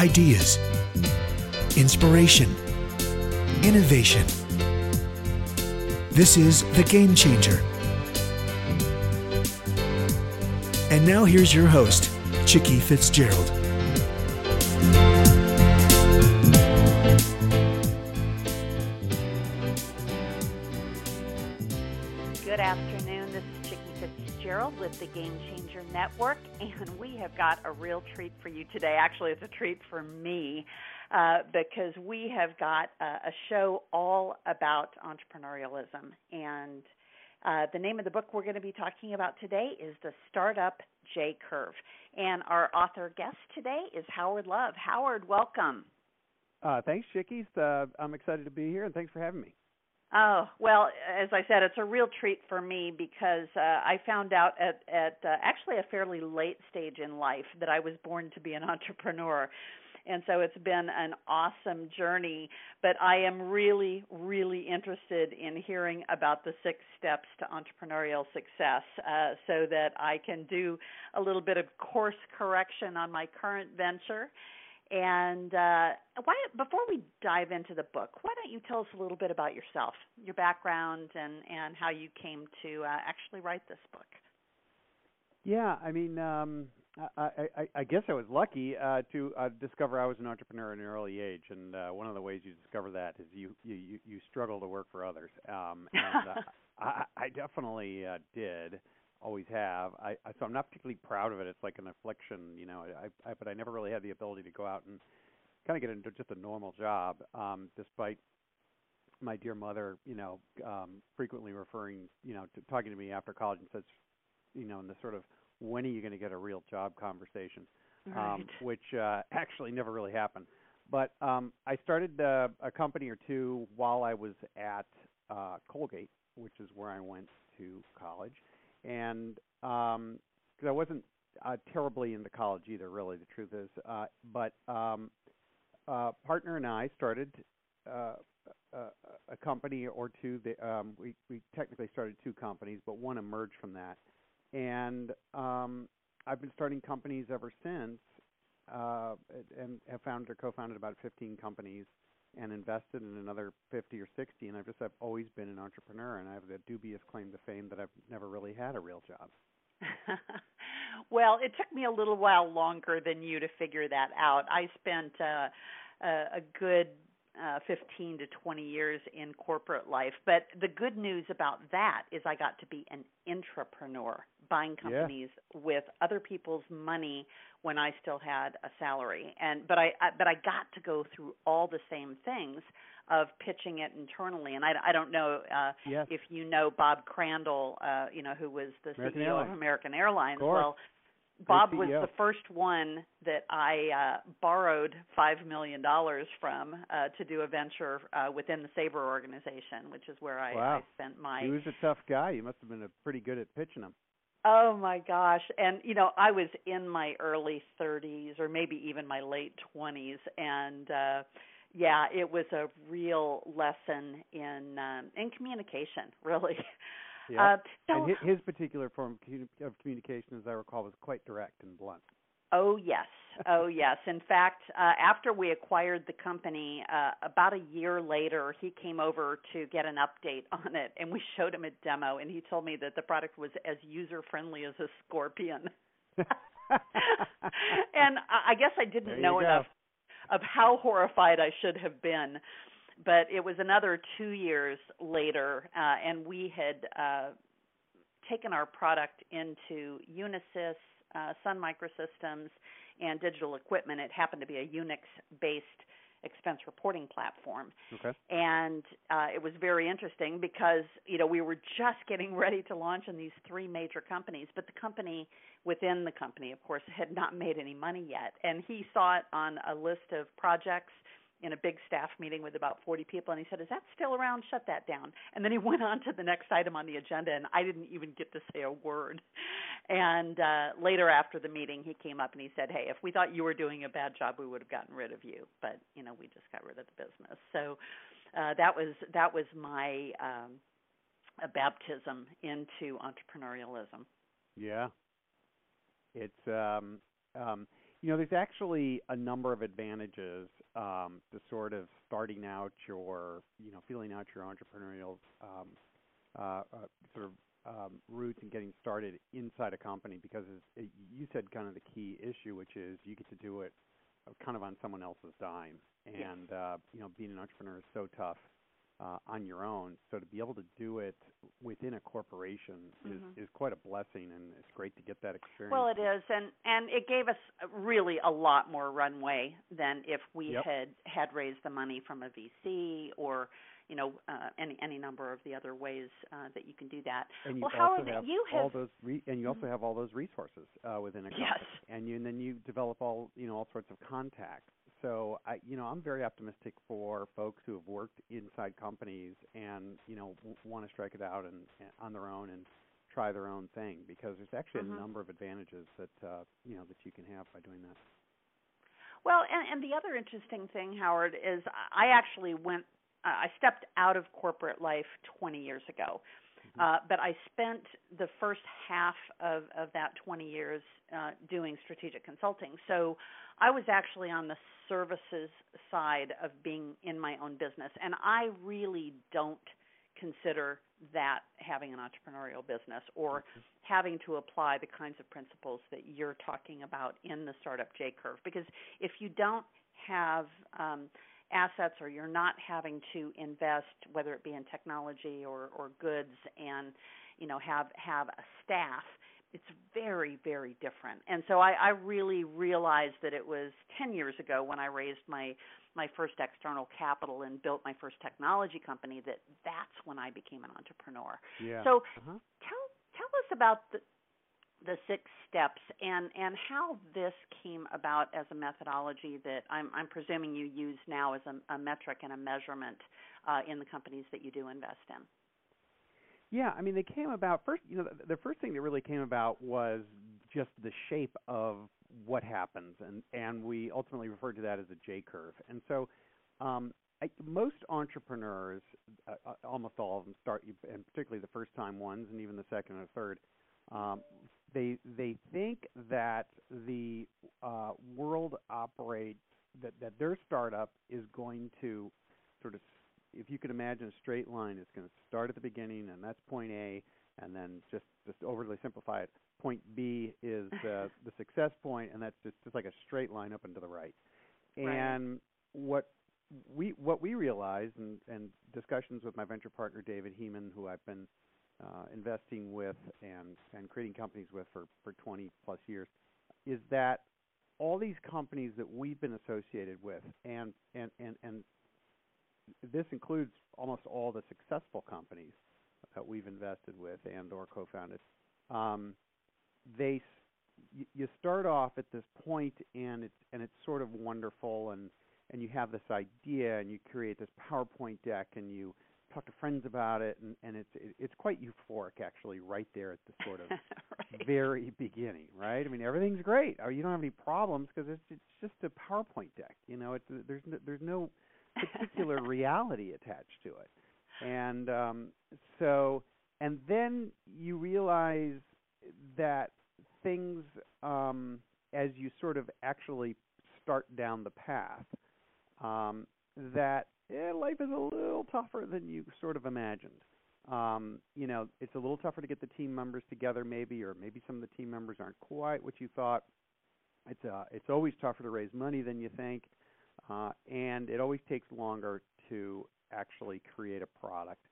Ideas, inspiration, innovation. This is The Game Changer. And now here's your host, Chicke Fitzgerald. Good afternoon. This is Chicke Fitzgerald with the Game Changer Network, and we have got a real treat for you today. Actually, it's a treat for me uh, because we have got a, a show all about entrepreneurialism. And uh, the name of the book we're going to be talking about today is The Startup J Curve. And our author guest today is Howard Love. Howard, welcome. Uh, thanks, Chickies. Uh, I'm excited to be here, and thanks for having me. Oh well, as I said, it's a real treat for me because uh, I found out at at uh, actually a fairly late stage in life that I was born to be an entrepreneur, and so it's been an awesome journey. But I am really, really interested in hearing about the six steps to entrepreneurial success, uh, so that I can do a little bit of course correction on my current venture and uh, why, before we dive into the book, why don't you tell us a little bit about yourself, your background, and and how you came to uh, actually write this book? Yeah, I mean, um, I, I, I guess I was lucky uh, to uh, discover I was an entrepreneur at an early age, and uh, one of the ways you discover that is you you you struggle to work for others, um, and uh, I, I definitely uh, did always have. I, I so I'm not particularly proud of it. It's like an affliction, you know. I, I but I never really had the ability to go out and kind of get into just a normal job, um, despite my dear mother, you know, um, frequently referring, you know, to talking to me after college and says, you know, in the sort of when are you going to get a real job conversation, um, right. um, which uh, actually never really happened. But um, I started uh, a company or two while I was at uh, Colgate, which is where I went to college and um, because um, I wasn't uh, terribly into college either, really. The truth is, uh, but um, uh, partner and I started uh, a, a company or two. That, um, we we technically started two companies, but one emerged from that, and um, I've been starting companies ever since, uh, and have founded or co-founded about 15 companies and invested in another 50 or 60 and I've just I've always been an entrepreneur and I have the dubious claim to fame that I've never really had a real job. well, it took me a little while longer than you to figure that out. I spent uh, a, a good uh, 15 to 20 years in corporate life. But the good news about that is I got to be an intrapreneur, buying companies yeah. with other people's money when I still had a salary. And but I, I but I got to go through all the same things of pitching it internally. And I, I don't know uh, yes. if you know Bob Crandall, uh, you know, who was the American CEO Airlines. of American Airlines. Of well, Bob was the first one that I uh, borrowed five million dollars from uh, to do a venture uh, within the Sabre organization, which is where I, Wow. I spent my. He was a tough guy. You must have been a pretty good at pitching him. Oh my gosh! And you know, I was in my early 30s or maybe even my late 20s, and uh, yeah, it was a real lesson in um, in communication, really. Yep. Uh, so, and his, particular form of of communication, as I recall, was quite direct and blunt. Oh yes, oh yes. In fact, uh, after we acquired the company, uh, about a year later, he came over to get an update on it, and we showed him a demo, and he told me that the product was as user friendly as a scorpion. and I guess I didn't know go. enough of how horrified I should have been. But it was another two years later, uh, and we had uh, taken our product into Unisys, uh, Sun Microsystems, and Digital Equipment. It happened to be a Unix-based expense reporting platform. Okay. And uh, it was very interesting because you know we were just getting ready to launch in these three major companies, but the company within the company, of course, had not made any money yet. And he saw it on a list of projects in a big staff meeting with about 40 people and he said, "Is that still around? Shut that down." And then he went on to the next item on the agenda and I didn't even get to say a word. And uh later after the meeting, he came up and he said, "Hey, if we thought you were doing a bad job, we would have gotten rid of you, but, you know, we just got rid of the business." So uh that was that was my um a baptism into entrepreneurialism. Yeah. It's um um you know, there's actually a number of advantages um, to sort of starting out your, you know, feeling out your entrepreneurial um, uh, uh, sort of um, roots and getting started inside a company because it, you said kind of the key issue, which is you get to do it kind of on someone else's dime, and yes. uh, you know, being an entrepreneur is so tough uh, on your own. So to be able to do it within a corporation mm-hmm. is is quite a blessing, and it's great to get that experience. Well, it is, and and it gave us really a lot more runway than if we yep. had had raised the money from a VC or you know uh, any any number of the other ways uh, that you can do that. And you well, also Howard, have you all have, those, re- and you also Mhm. have all those resources uh, within a company. Yes. And you and then you develop all you know all sorts of contacts. So I you know I'm very optimistic for folks who have worked inside companies and you know w- want to strike it out and, and on their own and try their own thing because there's actually Mhm. a number of advantages that uh, you know that you can have by doing that. Well, and, and the other interesting thing, Howard, is I actually went. Uh, I stepped out of corporate life 20 years ago, Mm-hmm. Uh, but I spent the first half of of that 20 years uh, doing strategic consulting. So I was actually on the services side of being in my own business, and I really don't consider that having an entrepreneurial business or having to apply the kinds of principles that you're talking about in the startup J curve. Because if you don't have um, assets or you're not having to invest, whether it be in technology or, or goods, and you know have have a staff, it's very very different. And so I, I really realized that it was 10 years ago when I raised my my first external capital and built my first technology company that that's when I became an entrepreneur. Yeah. So uh-huh. tell tell us about the the six steps and and how this came about as a methodology that I'm I'm presuming you use now as a, a metric and a measurement uh, in the companies that you do invest in. Yeah, I mean, they came about first. You know, the, the first thing that really came about was just the shape of what happens, and and we ultimately referred to that as a J curve. And so, um, I, most entrepreneurs, uh, uh, almost all of them, start, and particularly the first time ones, and even the second and the third, um, they they think that the uh, world operates that that their startup is going to sort of if you could imagine a straight line, it's going to start at the beginning, and that's point A, and then just just overly simplify it. Point B is uh, the success point, and that's just just like a straight line up and to the right. Right. And what we what we realized, and, and discussions with my venture partner David Heeman, who I've been uh, investing with and and creating companies with for for 20 plus years, is that all these companies that we've been associated with, and and and and this includes almost all the successful companies that we've invested with and or co-founded. Um, they you, start off at this point and it's and it's sort of wonderful and and you have this idea and you create this PowerPoint deck and you talk to friends about it and and it's it, it's quite euphoric actually right there at the sort of right. very beginning right? I mean everything's great. Or you don't have any problems because it's it's just a powerpoint deck you know? It's there's no, there's no particular reality attached to it. And um so and then you realize that things um as you sort of actually start down the path um that eh, life is a little tougher than you sort of imagined. Um, you know, it's a little tougher to get the team members together, maybe, or maybe some of the team members aren't quite what you thought. It's uh, it's always tougher to raise money than you think, uh, and it always takes longer to actually create a product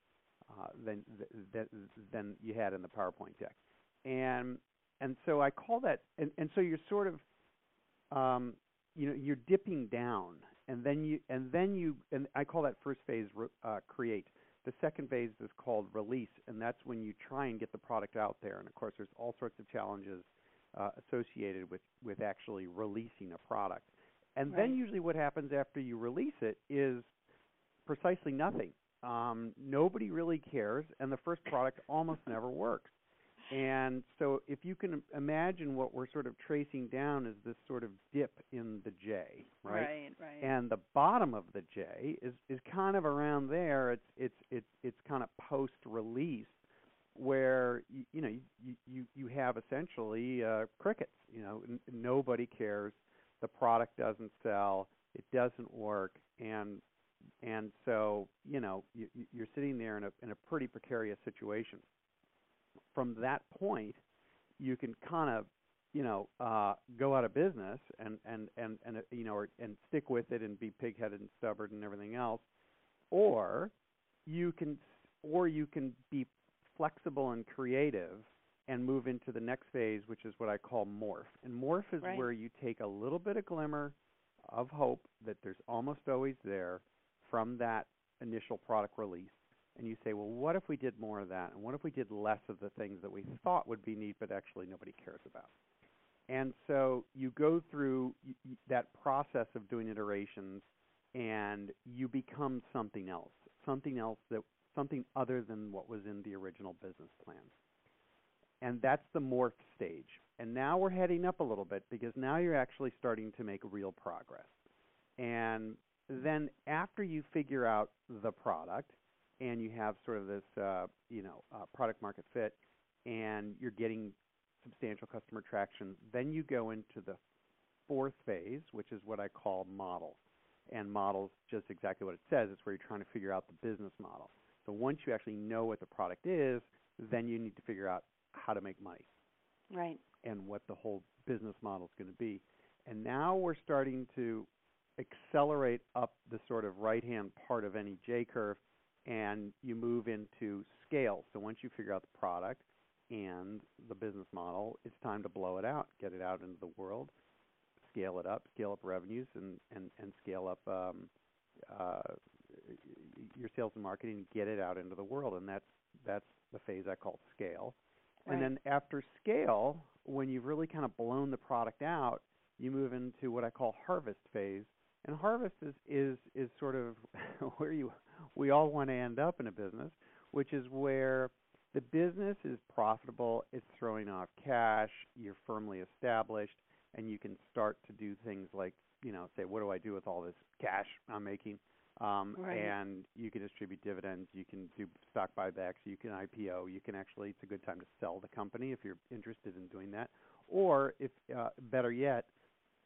uh, than th- than you had in the PowerPoint deck. And and so I call that, and, and so you're sort of, um, you know, you're dipping down and then you and then you and I call that first phase uh, create. The second phase is called release, and that's when you try and get the product out there. And of course, there's all sorts of challenges uh, associated with with actually releasing a product. And Right. then usually what happens after you release it is precisely nothing. Um, nobody really cares, and the first product almost never works. And so, if you can imagine what we're sort of tracing down is this sort of dip in the J, right? Right, right. And the bottom of the J is is kind of around there. It's it's it's it's kind of post release, where you, you know you you you have essentially uh, crickets. You know, n- nobody cares. The product doesn't sell. It doesn't work, and and so you know you, you- you're sitting there in a in a pretty precarious situation. From that point, you can kind of you know uh, go out of business and and and and uh, you know or, and stick with it and be pigheaded and stubborn and everything else, or you can or you can be flexible and creative and move into the next phase, which is what I call morph. And morph is Right. where you take a little bit of glimmer of hope that there's almost always there from that initial product release. And you say, well, what if we did more of that? And what if we did less of the things that we thought would be neat, but actually nobody cares about? And so you go through that process of doing iterations, and you become something else, something else that something other than what was in the original business plan. And that's the morph stage. And now we're heading up a little bit because now you're actually starting to make real progress. And then after you figure out the product and you have sort of this, uh, you know, uh, product market fit, and you're getting substantial customer traction, then you go into the fourth phase, which is what I call model. And models just exactly what it says. It's where you're trying to figure out the business model. So once you actually know what the product is, then you need to figure out how to make money right. and what the whole business model is going to be. And now we're starting to accelerate up the sort of right hand part of any J curve and you move into scale. So once you figure out the product and the business model, it's time to blow it out, get it out into the world, scale it up, scale up revenues, and, and, and scale up um, uh, your sales and marketing, get it out into the world. And that's, that's the phase I call scale. And then after scale, when you've really kind of blown the product out, you move into what I call harvest phase. And harvest is is is sort of where you we all want to end up in a business, which is where the business is profitable, it's throwing off cash, you're firmly established, and you can start to do things like, you know, say, what do I do with all this cash I'm making? Um, Right. And you can distribute dividends, you can do stock buybacks, you can IPO, you can actually, it's a good time to sell the company if you're interested in doing that. Or if, uh, better yet,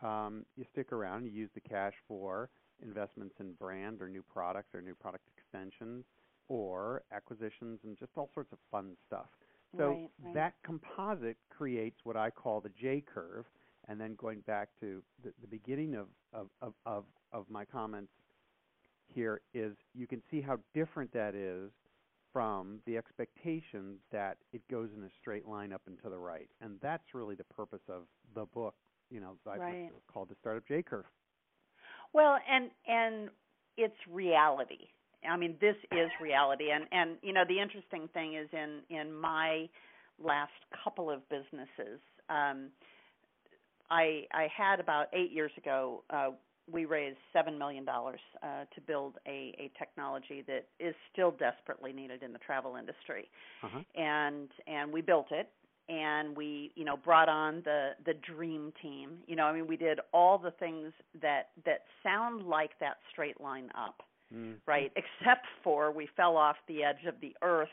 um, you stick around, you use the cash for investments in brand or new products or new product extensions or acquisitions and just all sorts of fun stuff. So Right, right. that composite creates what I call the J curve. And then going back to the, the beginning of, of, of, of, of my comments here is you can see how different that is from the expectation that it goes in a straight line up and to the right. And that's really the purpose of the book, you know, I Right. called the Startup J Curve. Well, and and it's reality. I mean, this is reality, and and you know the interesting thing is in in my last couple of businesses, um, I I had about eight years ago. Uh, we raised seven million dollars uh, to build a, a technology that is still desperately needed in the travel industry, Uh-huh. and and we built it and we you know brought on the the dream team you know i mean we did all the things that that sound like that straight line up Mm. right except for we fell off the edge of the earth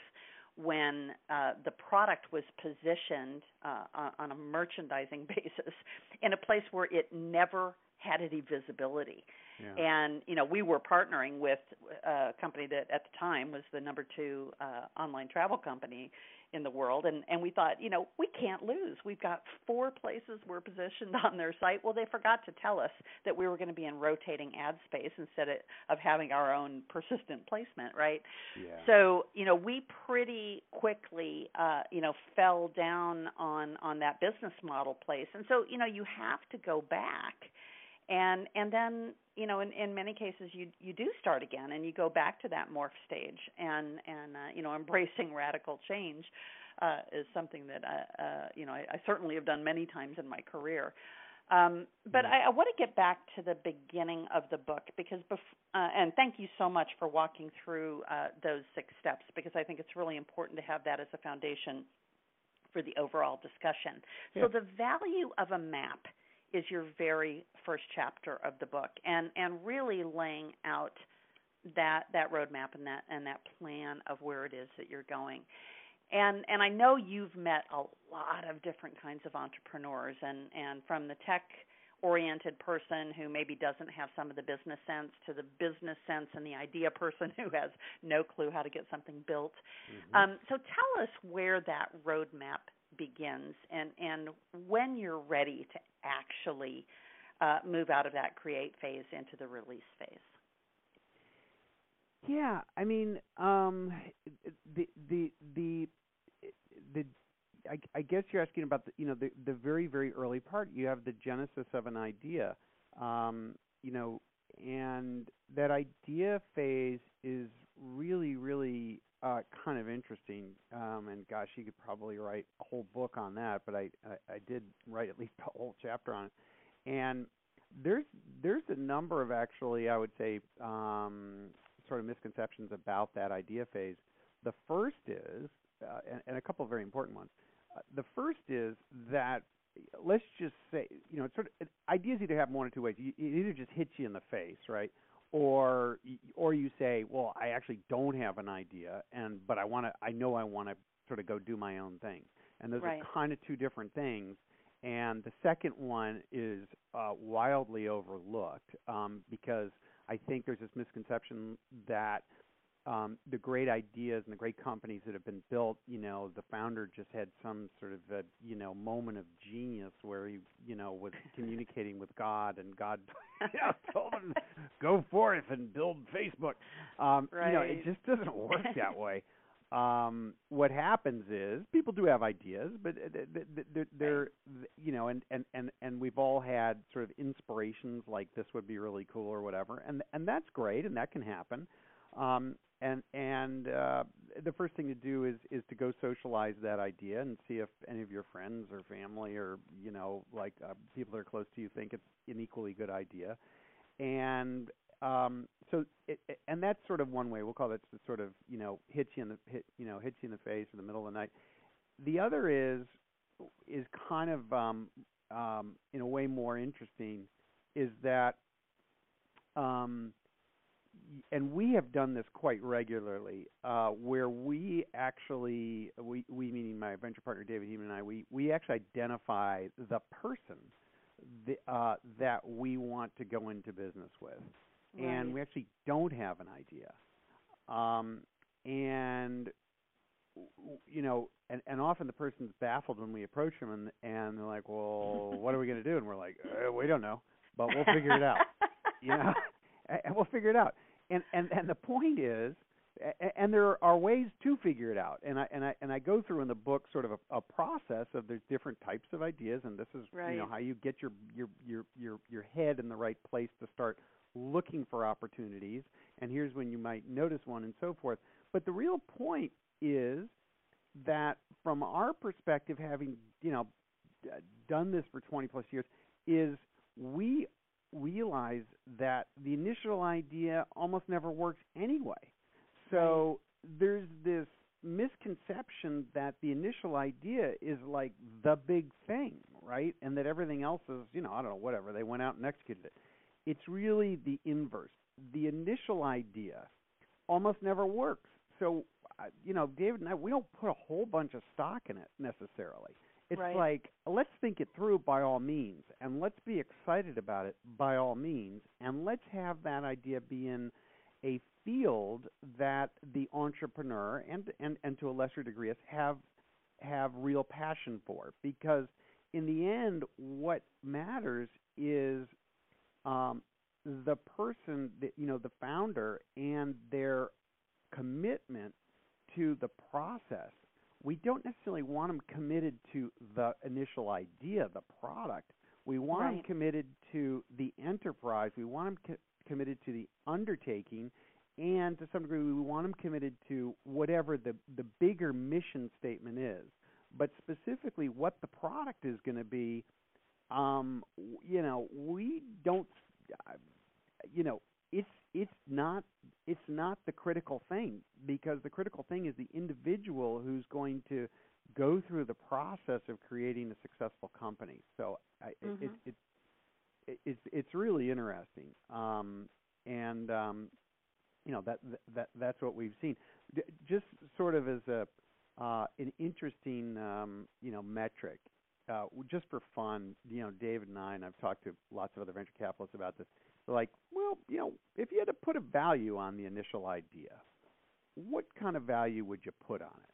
when uh, the product was positioned uh, on, a merchandising basis in a place where it never had any visibility Yeah. and you know we were partnering with a company that at the time was the number two uh, online travel company in the world and and we thought you know we can't lose. We've got four places we're positioned on their site. Well they forgot to tell us that we were going to be in rotating ad space instead of, of having our own persistent placement right? Yeah. so you know we pretty quickly uh you know fell down on on that business model place. And so you know you have to go back and and then you know in in many cases you you do start again and you go back to that morph stage and and uh, you know embracing radical change uh is something that I uh you know I, I certainly have done many times in my career um, but I, I want to get back to the beginning of the book because, bef- uh, and thank you so much for walking through uh, those six steps because I think it's really important to have that as a foundation for the overall discussion. Yeah. So the value of a map is your very first chapter of the book, and and really laying out that that roadmap and that and that plan of where it is that you're going. And and I know you've met a lot of different kinds of entrepreneurs, and and from the tech oriented person who maybe doesn't have some of the business sense to the business sense and the idea person who has no clue how to get something built. Mm-hmm. Um, so tell us where that roadmap begins and, and when you're ready to actually uh, move out of that create phase into the release phase. Yeah, I mean, um, the the the the I, I guess you're asking about the you know the the very very early part. You have the genesis of an idea, um, you know, and that idea phase is really really uh, kind of interesting. Um, and gosh, you could probably write a whole book on that, but I, I I did write at least a whole chapter on it. And there's there's a number of actually I would say um, sort of misconceptions about that idea phase. The first is, uh, and, and a couple of very important ones uh, the first is that let's just say you know it's sort of ideas either happen one or two ways. You, it either just hits you in the face, right? Or or you say, well, I actually don't have an idea, and but I want to. I know I want to sort of go do my own thing, and those Right. are kind of two different things. And the second one is uh, wildly overlooked um, because I think there's this misconception that um, the great ideas and the great companies that have been built, you know, the founder just had some sort of a, you know, moment of genius where he, you know, was communicating with God and God you know, told him go forth and build Facebook. Um, You know, it just doesn't work that way. Um, what happens is people do have ideas, but th- th- th- they're, they're th- you know, and, and, and, and we've all had sort of inspirations like this would be really cool or whatever, and and that's great, and that can happen. Um, and and uh, the first thing to do is is to go socialize that idea and see if any of your friends or family or you know like uh, people that are close to you think it's an equally good idea. And um, so it, it- and that's sort of one way. We'll call that sort of you know hits you in the hit you know hits you in the face in the middle of the night. The other is is kind of um, um, in a way more interesting is that um, and we have done this quite regularly, uh, where we actually, we, we meaning my venture partner David Heeman and I, we, we actually identify the person the, uh, that we want to go into business with, and we actually don't have an idea, um, and you know, and, and often the person's baffled when we approach them, and and they're like, "Well, what are we going to do?" And we're like, uh, "We don't know, but we'll figure it out." you know, and we'll figure it out. And and and the point is, and there are ways to figure it out. And I and I and I go through in the book sort of a, a process of there's different types of ideas, and this is you know how you get your your your your your head in the right place to start looking for opportunities. And here's when you might notice one, and so forth. But the real point is that from our perspective, having you know done this for 20 plus years, is we realize that the initial idea almost never works anyway. So there's this misconception that the initial idea is like the big thing, right? And that everything else is, you know, I don't know, whatever. They went out and executed it. It's really the inverse. The initial idea almost never works. So, uh, you know, David and I, we don't put a whole bunch of stock in it necessarily. It's Right. like, let's think it through by all means, and let's be excited about it by all means, and let's have that idea be in a field that the entrepreneur and and, and to a lesser degree us have have real passion for because in the end what matters is um, the person that you know the founder and their commitment to the process we don't necessarily want them committed to the initial idea the product We want them committed to the enterprise. We want them co- committed to the undertaking, and to some degree, we want them committed to whatever the the bigger mission statement is. But specifically, what the product is going to be, um, you know, we don't, uh, you know, it's it's not it's not the critical thing because the critical thing is the individual who's going to go through the process of creating a successful company. So I, Mhm. it, it, it it's it's really interesting, um, and um, you know that that that's what we've seen. D- just sort of as a uh, an interesting um, you know metric, uh, just for fun. You know, David and I, and I've talked to lots of other venture capitalists about this. Like, well, you know, if you had to put a value on the initial idea, what kind of value would you put on it?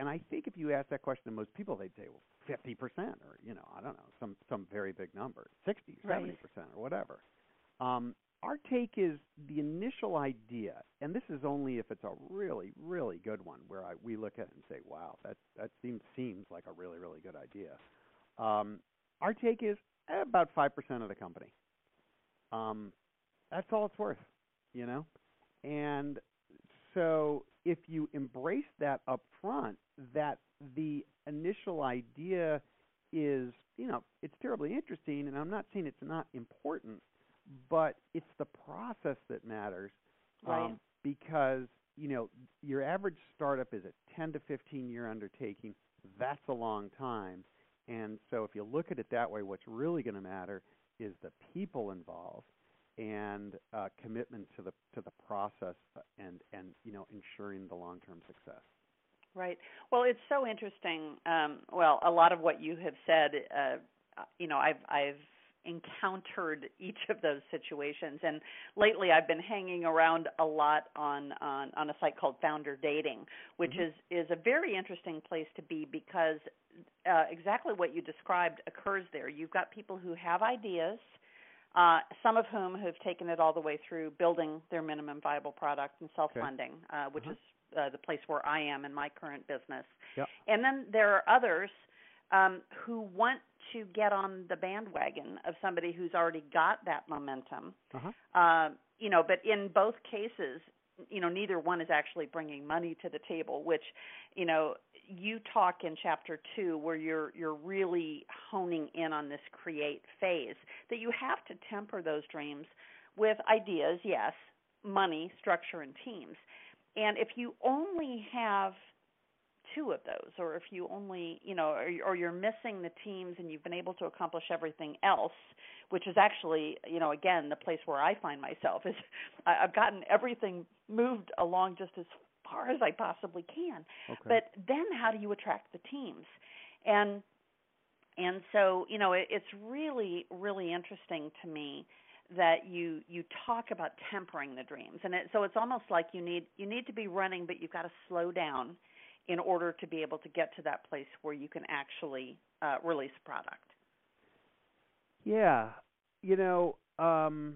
And I think if you ask that question to most people, they'd say, well, fifty percent, or you know, I don't know, some some very big number, sixty, Right. seventy percent, or whatever. Um, our take is the initial idea, and this is only if it's a really, really good one, where I, we look at it and say, "Wow, that that seems seems like a really, really good idea." Um, our take is eh, about five percent of the company. Um, that's all it's worth, you know. And so, if you embrace that up front, that the initial idea is, you know, it's terribly interesting, and I'm not saying it's not important, but it's the process that matters. Right. Um, because, you know, your average startup is a 10 to 15 year undertaking. That's a long time. And so, if you look at it that way, what's really going to matter is the people involved and uh, commitment to the to the process and and you know ensuring the long term success. Right. Well, it's so interesting. Um, well, a lot of what you have said, uh, you know, I've I've encountered each of those situations, and lately I've been hanging around a lot on on, on a site called Founder Dating, which Mhm. is is a very interesting place to be because uh, exactly what you described occurs there. You've got people who have ideas. Uh, some of whom have taken it all the way through building their minimum viable product and self-funding, uh, which Uh-huh. is uh, the place where I am in my current business. Yep. And then there are others um, who want to get on the bandwagon of somebody who's already got that momentum. Uh-huh. Uh, you know, but in both cases, you know, neither one is actually bringing money to the table. Which, you know, you talk in chapter two where you're you're really honing in on this create phase that you have to temper those dreams with ideas, yes, money, structure, and teams. And if you only have two of those, or if you only, you know, or, or you're missing the teams and you've been able to accomplish everything else, which is actually, you know, again, the place where I find myself is I've gotten everything moved along just as far as I possibly can. Okay. But then how do you attract the teams? And and so, you know, it, it's really really interesting to me that you you talk about tempering the dreams. And it, so it's almost like you need you need to be running but you've got to slow down in order to be able to get to that place where you can actually uh, release product. Yeah, you know, um,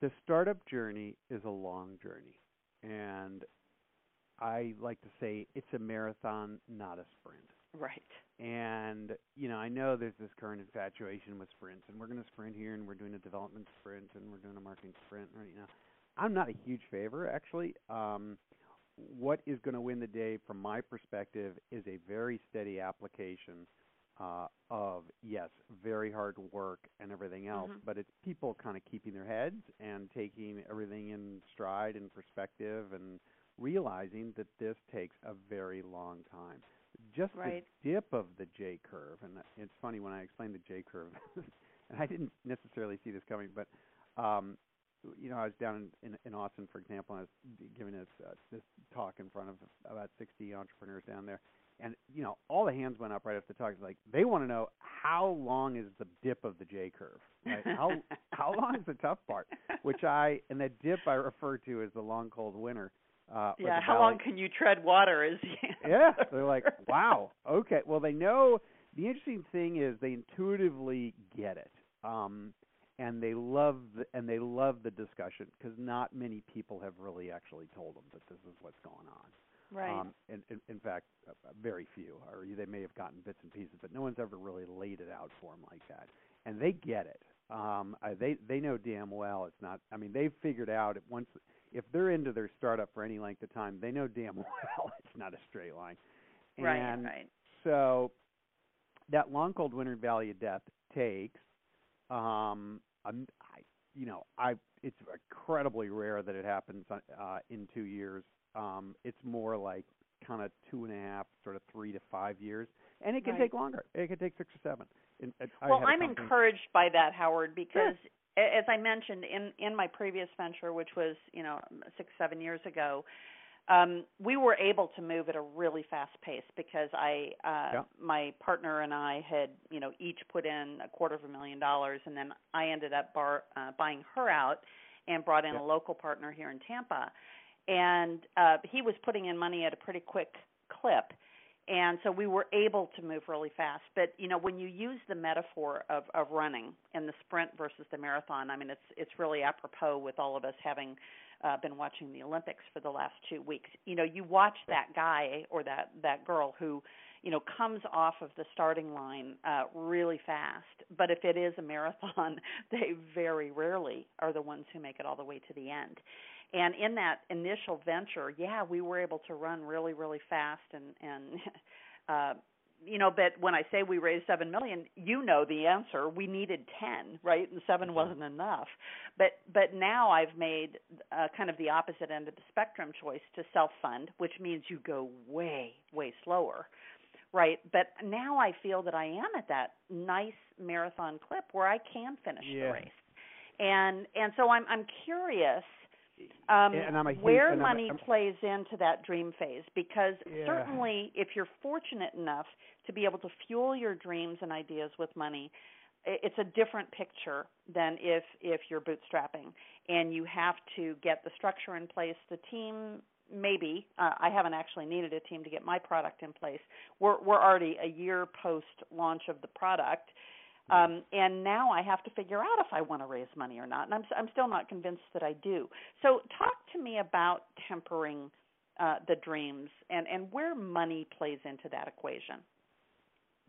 the startup journey is a long journey, and I like to say it's a marathon, not a sprint. Right. And you know, I know there's this current infatuation with sprints, and we're going to sprint here, and we're doing a development sprint, and we're doing a marketing sprint. Right? You know, I'm not a huge favor, actually. Um, what is going to win the day, from my perspective, is a very steady application uh, of yes, very hard work and everything else, Mhm. but it's people kind of keeping their heads and taking everything in stride and perspective and realizing that this takes a very long time. Just Right. the dip of the J curve, and it's funny when I explain the J curve, and I didn't necessarily see this coming, but um, you know, I was down in, in, in Austin, for example, and I was giving this uh, this talk in front of about 60 entrepreneurs down there, and you know, all the hands went up right after the talk. It's like they want to know how long is the dip of the J curve, right? How how long is the tough part? Which I and the dip I refer to as the long cold winter. Uh, yeah, how long can you tread water is yeah, they're like, wow, okay. Well, they know the interesting thing is they intuitively get it, um, and they love the, and they love the discussion because not many people have really actually told them that this is what's going on. Right. Um, in, in, in fact, uh, uh, very few, or they may have gotten bits and pieces, but no one's ever really laid it out for them like that. And they get it. Um, I, they they know damn well it's not. I mean, they've figured out it once if they're into their startup for any length of time, they know damn well it's not a straight line. Right, And right. so that long cold winter valley of death takes um um, I, you know i it's incredibly rare that it happens uh in two years. Um it's more like kind of two and a half sort of three to five years. And it can Right. take longer. It can take six or seven. And, and well i'm company- encouraged by that howard because a as i mentioned in in my previous venture which was you know six seven years ago um we were able to move at a really fast pace because i uh Yeah. my partner and i had you know each put in a quarter of a million dollars and then i ended up bar, uh, buying her out and brought in Yeah. a local partner here in tampa and uh he was putting in money at a pretty quick clip and so we were able to move really fast. But you know when you use the metaphor of of running and the sprint versus the marathon i mean it's it's really apropos with all of us having uh, been watching the olympics for the last two weeks. You know you watch that guy or that that girl who you know comes off of the starting line uh really fast. But if it is a marathon they very rarely are the ones who make it all the way to the end and in that initial venture yeah we were able to run really really fast and and uh you know but when i say we raised 7 million you know the answer. We needed 10 right? And 7 wasn't enough. But but now i've made uh, kind of the opposite end of the spectrum choice to self fund which means you go way way slower right? But now i feel that i am at that nice marathon clip where i can finish Yeah. the race. And and so i'm i'm curious um, And I'm a huge- where and I'm money I'm- plays into that dream phase because Yeah. certainly if you're fortunate enough to be able to fuel your dreams and ideas with money it's a different picture than if if you're bootstrapping and you have to get the structure in place the team maybe uh, I haven't actually needed a team to get my product in place we're we're already a year post launch of the product um, and now I have to figure out if I want to raise money or not, and I'm I'm still not convinced that I do. So, talk to me about tempering uh, the dreams and and where money plays into that equation.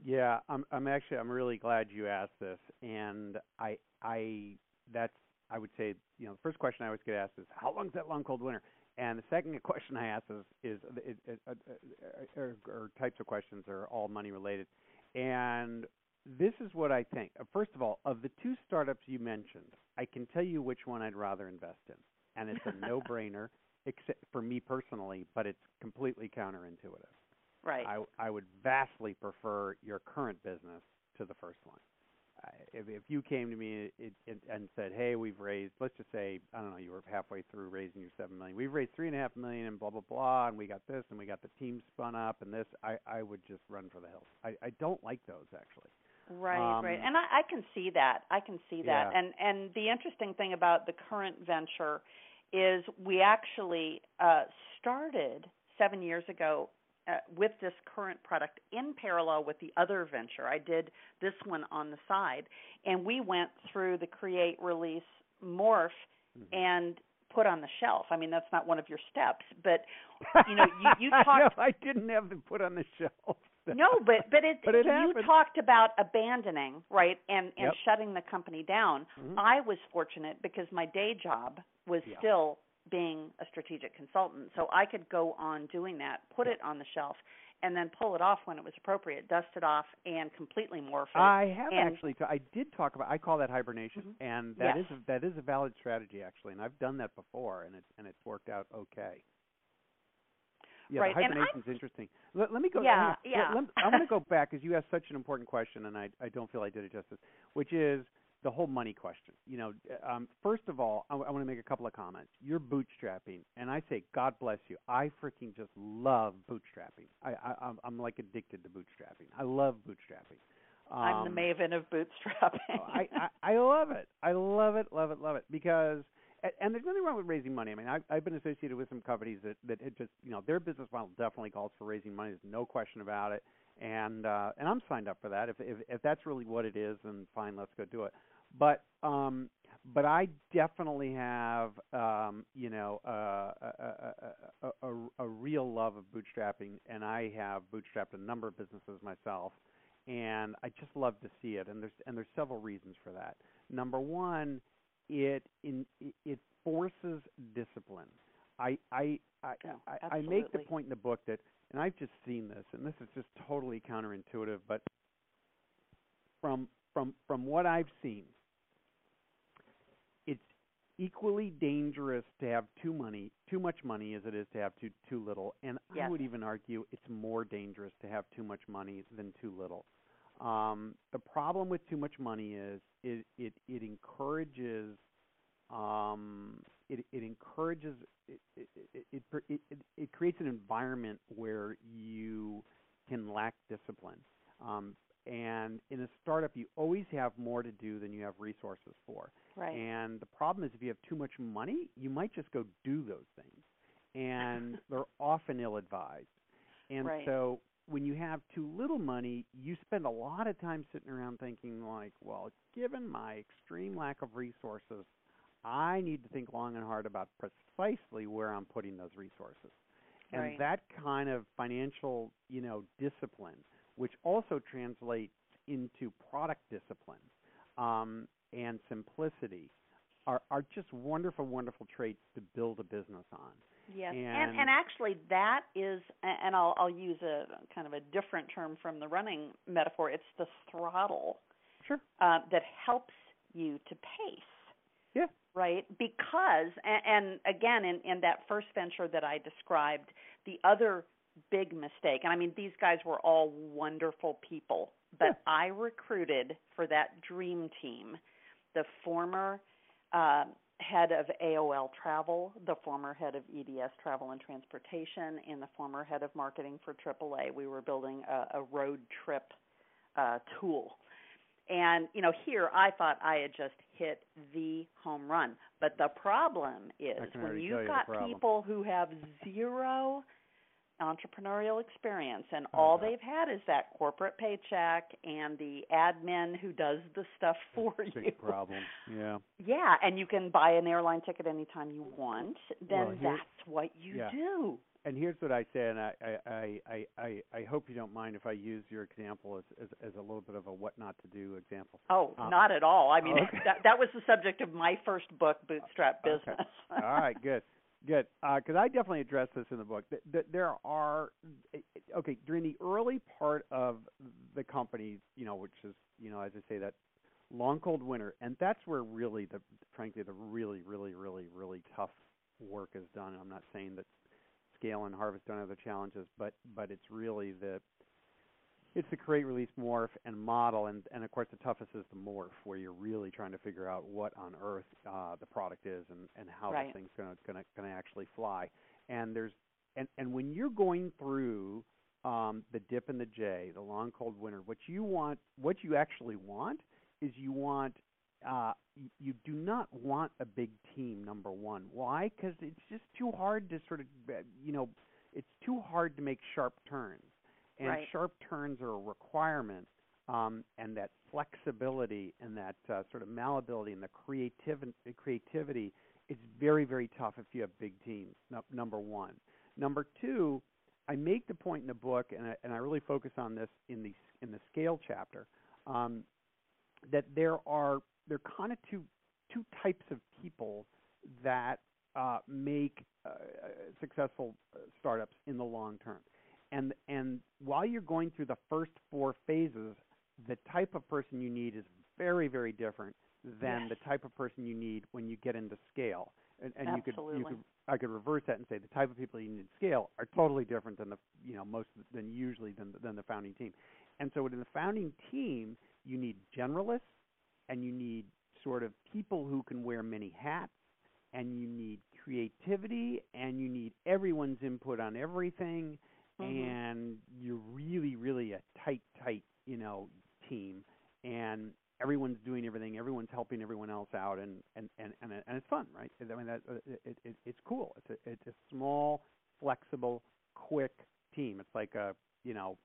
Yeah, I'm I'm actually I'm really glad you asked this, and I I that's I would say you know the first question I always get asked is how long's that long cold winter, and the second question I ask is is it, uh, uh, or, or types of questions are all money related, and this is what I think. Uh, First of all, of the two startups you mentioned, I can tell you which one I'd rather invest in, and it's a no-brainer, except for me personally, but it's completely counterintuitive. Right. I I would vastly prefer your current business to the first one. If if you came to me it, it, and said, "Hey, we've raised, let's just say, I don't know, you were halfway through raising your seven million. We've raised three and a half million, and blah blah blah, and we got this, and we got the team spun up, and this," I I would just run for the hills. I I don't like those actually. Right, Um, right. And I, I can see that. I can see that. Yeah. And and the interesting thing about the current venture is we actually uh, started seven years ago uh, with this current product in parallel with the other venture. I did this one on the side, and we went through the create, release, morph, Mhm. and put on the shelf. I mean, that's not one of your steps, but you know, you, you no, I didn't have to put on the shelf. no, but but it, But it you happened. talked about abandoning, right, and and Yep. shutting the company down. Mhm. I was fortunate because my day job was Yeah. still being a strategic consultant, so I could go on doing that, put it on the shelf, and then pull it off when it was appropriate, dust it off, and completely morph it. I have and- actually. I did talk about. I call that hibernation, Mhm. and that is Yes. a, that is a valid strategy actually, and I've done that before, and it's and it's worked out okay. Yeah, Right, the and I'm- interesting. Let, let me go. Yeah, hang on. Let- yeah. let- I want to go back because you asked such an important question, and I I don't feel I did it justice, which is the whole money question. You know, um, first of all, I, want to make a couple of comments. You're bootstrapping, and I say God bless you. I freaking just love bootstrapping. I, I I'm, I'm like addicted to bootstrapping. I love bootstrapping. I'm the Um, maven of bootstrapping. I, I I love it. I love it, love it, love it because and there's nothing wrong with raising money. I mean, I've I've been associated with some companies that that it just you know their business model definitely calls for raising money. There's no question about it, and uh, and I'm signed up for that. If if if that's really what it is, then fine, let's go do it. but um, but I definitely have um, you know uh, a, a, a, a, a real love of bootstrapping, and I have bootstrapped a number of businesses myself, and I just love to see it. And there's and there's several reasons for that. Number one, it in it forces discipline. I I I, Yeah, I, I make the point in the book that, and I've just seen this, and this is just totally counterintuitive, but from from from what I've seen, it's equally dangerous to have too money, too much money, as it is to have too too little. And I would even argue it's more dangerous to have too much money than too little. Um, the problem with too much money is it it, it encourages um, it it encourages it it, it it it creates an environment where you can lack discipline. Um, and in a startup, you always have more to do than you have resources for. Right. And the problem is, if you have too much money, you might just go do those things, and they're often ill-advised. And Right. so, when you have too little money, you spend a lot of time sitting around thinking, like, well, given my extreme lack of resources, I need to think long and hard about precisely where I'm putting those resources. And Right. that kind of financial, you know, discipline, which also translates into product discipline um, and simplicity, are, are just wonderful, wonderful traits to build a business on. Yes, and, And- and actually that is, and I'll I'll use a kind of a different term from the running metaphor. It's the throttle Sure. uh, that helps you to pace, Yeah. right? Because, and, and again, in in that first venture that I described, the other big mistake, and I mean these guys were all wonderful people, but Yeah. I recruited for that dream team the former. Uh, head of AOL Travel, the former head of EDS Travel and Transportation, and the former head of marketing for AAA. We were building a, a road trip uh, tool. And you know, here I thought I had just hit the home run. But the problem is when you've you got people who have zero entrepreneurial experience and all they've had is that corporate paycheck and the admin who does the stuff for you. Big problem. Yeah. Yeah, and you can buy an airline ticket anytime you want. Then Well, here- that's what you yeah. do. And here's what I say, and I, I, I, I, I, hope you don't mind if I use your example as, as, as a little bit of a what not to do example. Oh, Uh, not at all. I mean, okay. that that was the subject of my first book, Bootstrap Business. Okay. Business. All right, good, good. Uh, because I definitely address this in the book. Th- th- There are eh, eh, okay during the early part of the company, you know, which is you know, as I say, that long cold winter, and that's where really the frankly the really really really really tough work is done. And I'm not saying that scale and harvest don't have the challenges, but but it's really the it's the create, release, morph, and model, and and of course the toughest is the morph, where you're really trying to figure out what on earth uh, the product is and and how Right. the thing's gonna gonna gonna actually fly. And there's and and when you're going through um, the dip and the J, the long cold winter, what you want, what you actually want, is you want uh, you do not want a big team. Number one, why? Because it's just too hard to sort of uh, you know it's too hard to make sharp turns and Right. sharp turns are a requirement um, and that flexibility and that uh, sort of malleability and the creativity creativity is very very tough if you have big teams no, number one number two i make the point in the book and I, and I really focus on this in the in the scale chapter um, that there are there are kind of two two types of people that uh, make uh, successful uh, startups in the long term and and while you're going through the first four phases, the type of person you need is very very different than Yes. the type of person you need when you get into scale. And, and you could you could I could reverse that and say the type of people you need to scale are totally different than the you know most than usually than than the founding team. And so in the founding team, you need generalists and you need sort of people who can wear many hats and you need creativity and you need everyone's input on everything Mhm. and you're really really a tight tight you know team and everyone's doing everything everyone's helping everyone else out and and and and, and it's fun right i mean that uh, it, it it's cool it's a it's a small flexible quick team it's like a you know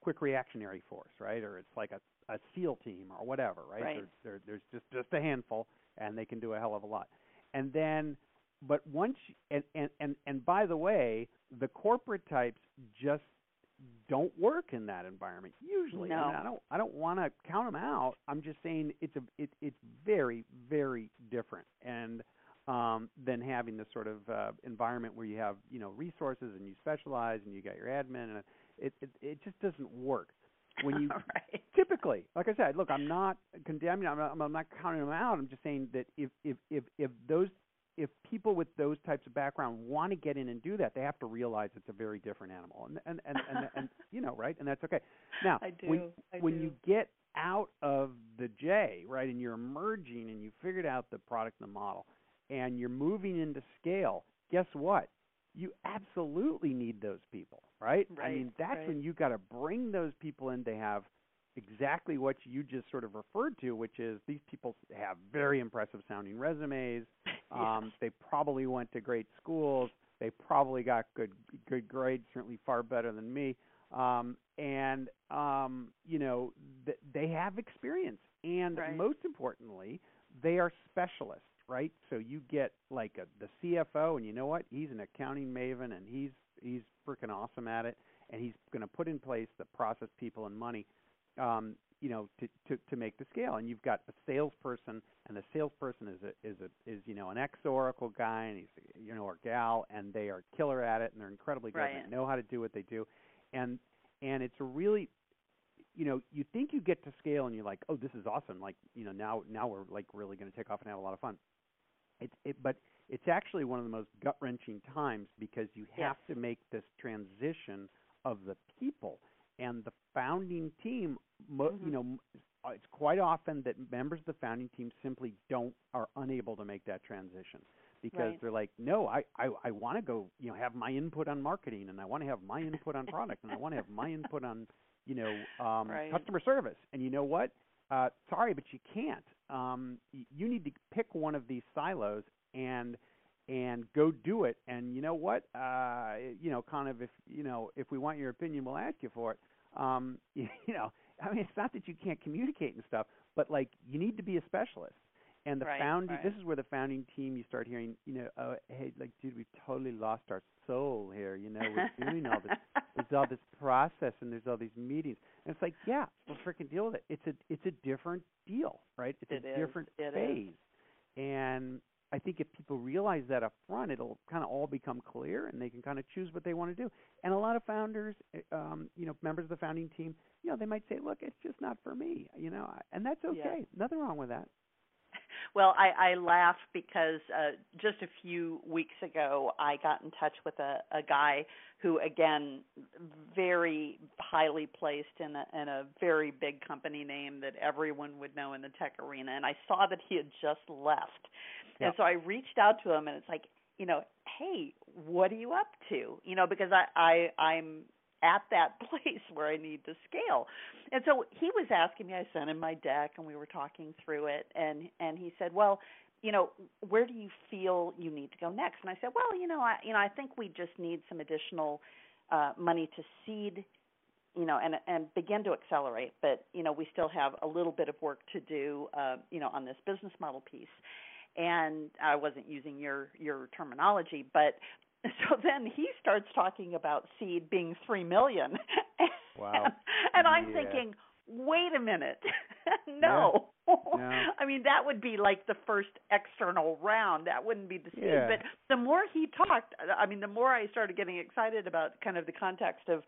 quick reactionary force, right? Or it's like a a SEAL team or whatever, right? Right. There, there, there's just just a handful, and they can do a hell of a lot. And then, but once and and and and by the way, the corporate types just don't work in that environment usually. I, No. mean, I don't I don't want to count them out. I'm just saying it's a it, it's very very different and um, than having this sort of uh, environment where you have you know resources and you specialize and you got your admin and it it, it just doesn't work when you right. typically like i said look i'm not condemning i'm not, I'm not counting them out i'm just saying that if if if if those if people with those types of background want to get in and do that they have to realize it's a very different animal and and and and, and you know right and that's okay now I do. when I when do. you get out of the j right and you're emerging and you figured out the product and the model and you're moving into scale guess what you absolutely need those people right, right i mean that's right. when you got to bring those people in to have exactly what you just sort of referred to, which is these people have very impressive sounding resumes. Um, They probably went to great schools. They probably got good good grades, certainly far better than me. Um, and um, you know th- they have experience, and Right. most importantly, they are specialists, right? So you get like a, the CFO, and you know what? He's an accounting maven, and he's he's freaking awesome at it, and he's going to put in place the process, people, and money um, you know, to, to to make the scale. And you've got a salesperson, and the salesperson is a is a is you know an ex Oracle guy, and he's you know or gal, and they are killer at it, and they're incredibly good, and Right. they know how to do what they do, and and it's a really you know you think you get to scale and you're like oh this is awesome like you know now now we're like really going to take off and have a lot of fun it's it but it's actually one of the most gut wrenching times because you have Yes. to make this transition of the people and the founding team mo- Mhm. you know uh, it's quite often that members of the founding team simply don't are unable to make that transition because Right. they're like no i i, I want to go you know have my input on marketing and i want to have my input on product and i want to have my input on you know um Right. customer service and you know what uh sorry but you can't um y- you need to pick one of these silos and and go do it. And you know what? Uh you know kind of if you know if we want your opinion we'll ask you for it. Um you, know i mean it's not that you can't communicate and stuff but like you need to be a specialist. And the Right, founding right. this is where the founding team you start hearing you know uh, hey like dude we've totally lost our soul here. You know we're doing all this there's all this process and there's all these meetings. And it's like yeah we'll freaking deal with it. It's a it's a different deal right? It's It a is, different it is. phase. And I think if people realize that up front, it'll kind of all become clear, and they can kind of choose what they want to do. And a lot of founders, eh, um, you know, members of the founding team, you know, they might say, "Look, it's just not for me," you know, and that's Yeah. okay. Nothing wrong with that. Well, I, I laugh because uh, just a few weeks ago, I got in touch with a, a guy who, again, very highly placed in a, in a very big company name that everyone would know in the tech arena. And I saw that he had just left. Yeah. And so I reached out to him, and it's like, you know, hey, what are you up to? You know, because I, I I'm at that place where I need to scale. And so he was asking me, I sent him my deck and we were talking through it and and he said, "Well, you know, where do you feel you need to go next?" And I said, "Well, you know, I you know, I think we just need some additional uh money to seed you know and and begin to accelerate but you know we still have a little bit of work to do uh you know on this business model piece and I wasn't using your your terminology but so then he starts talking about seed being 3 million Wow. and, and I'm Yeah. thinking wait a minute no Yeah. I mean that would be like the first external round that wouldn't be the seed Yeah. but the more he talked I mean the more I started getting excited about kind of the context of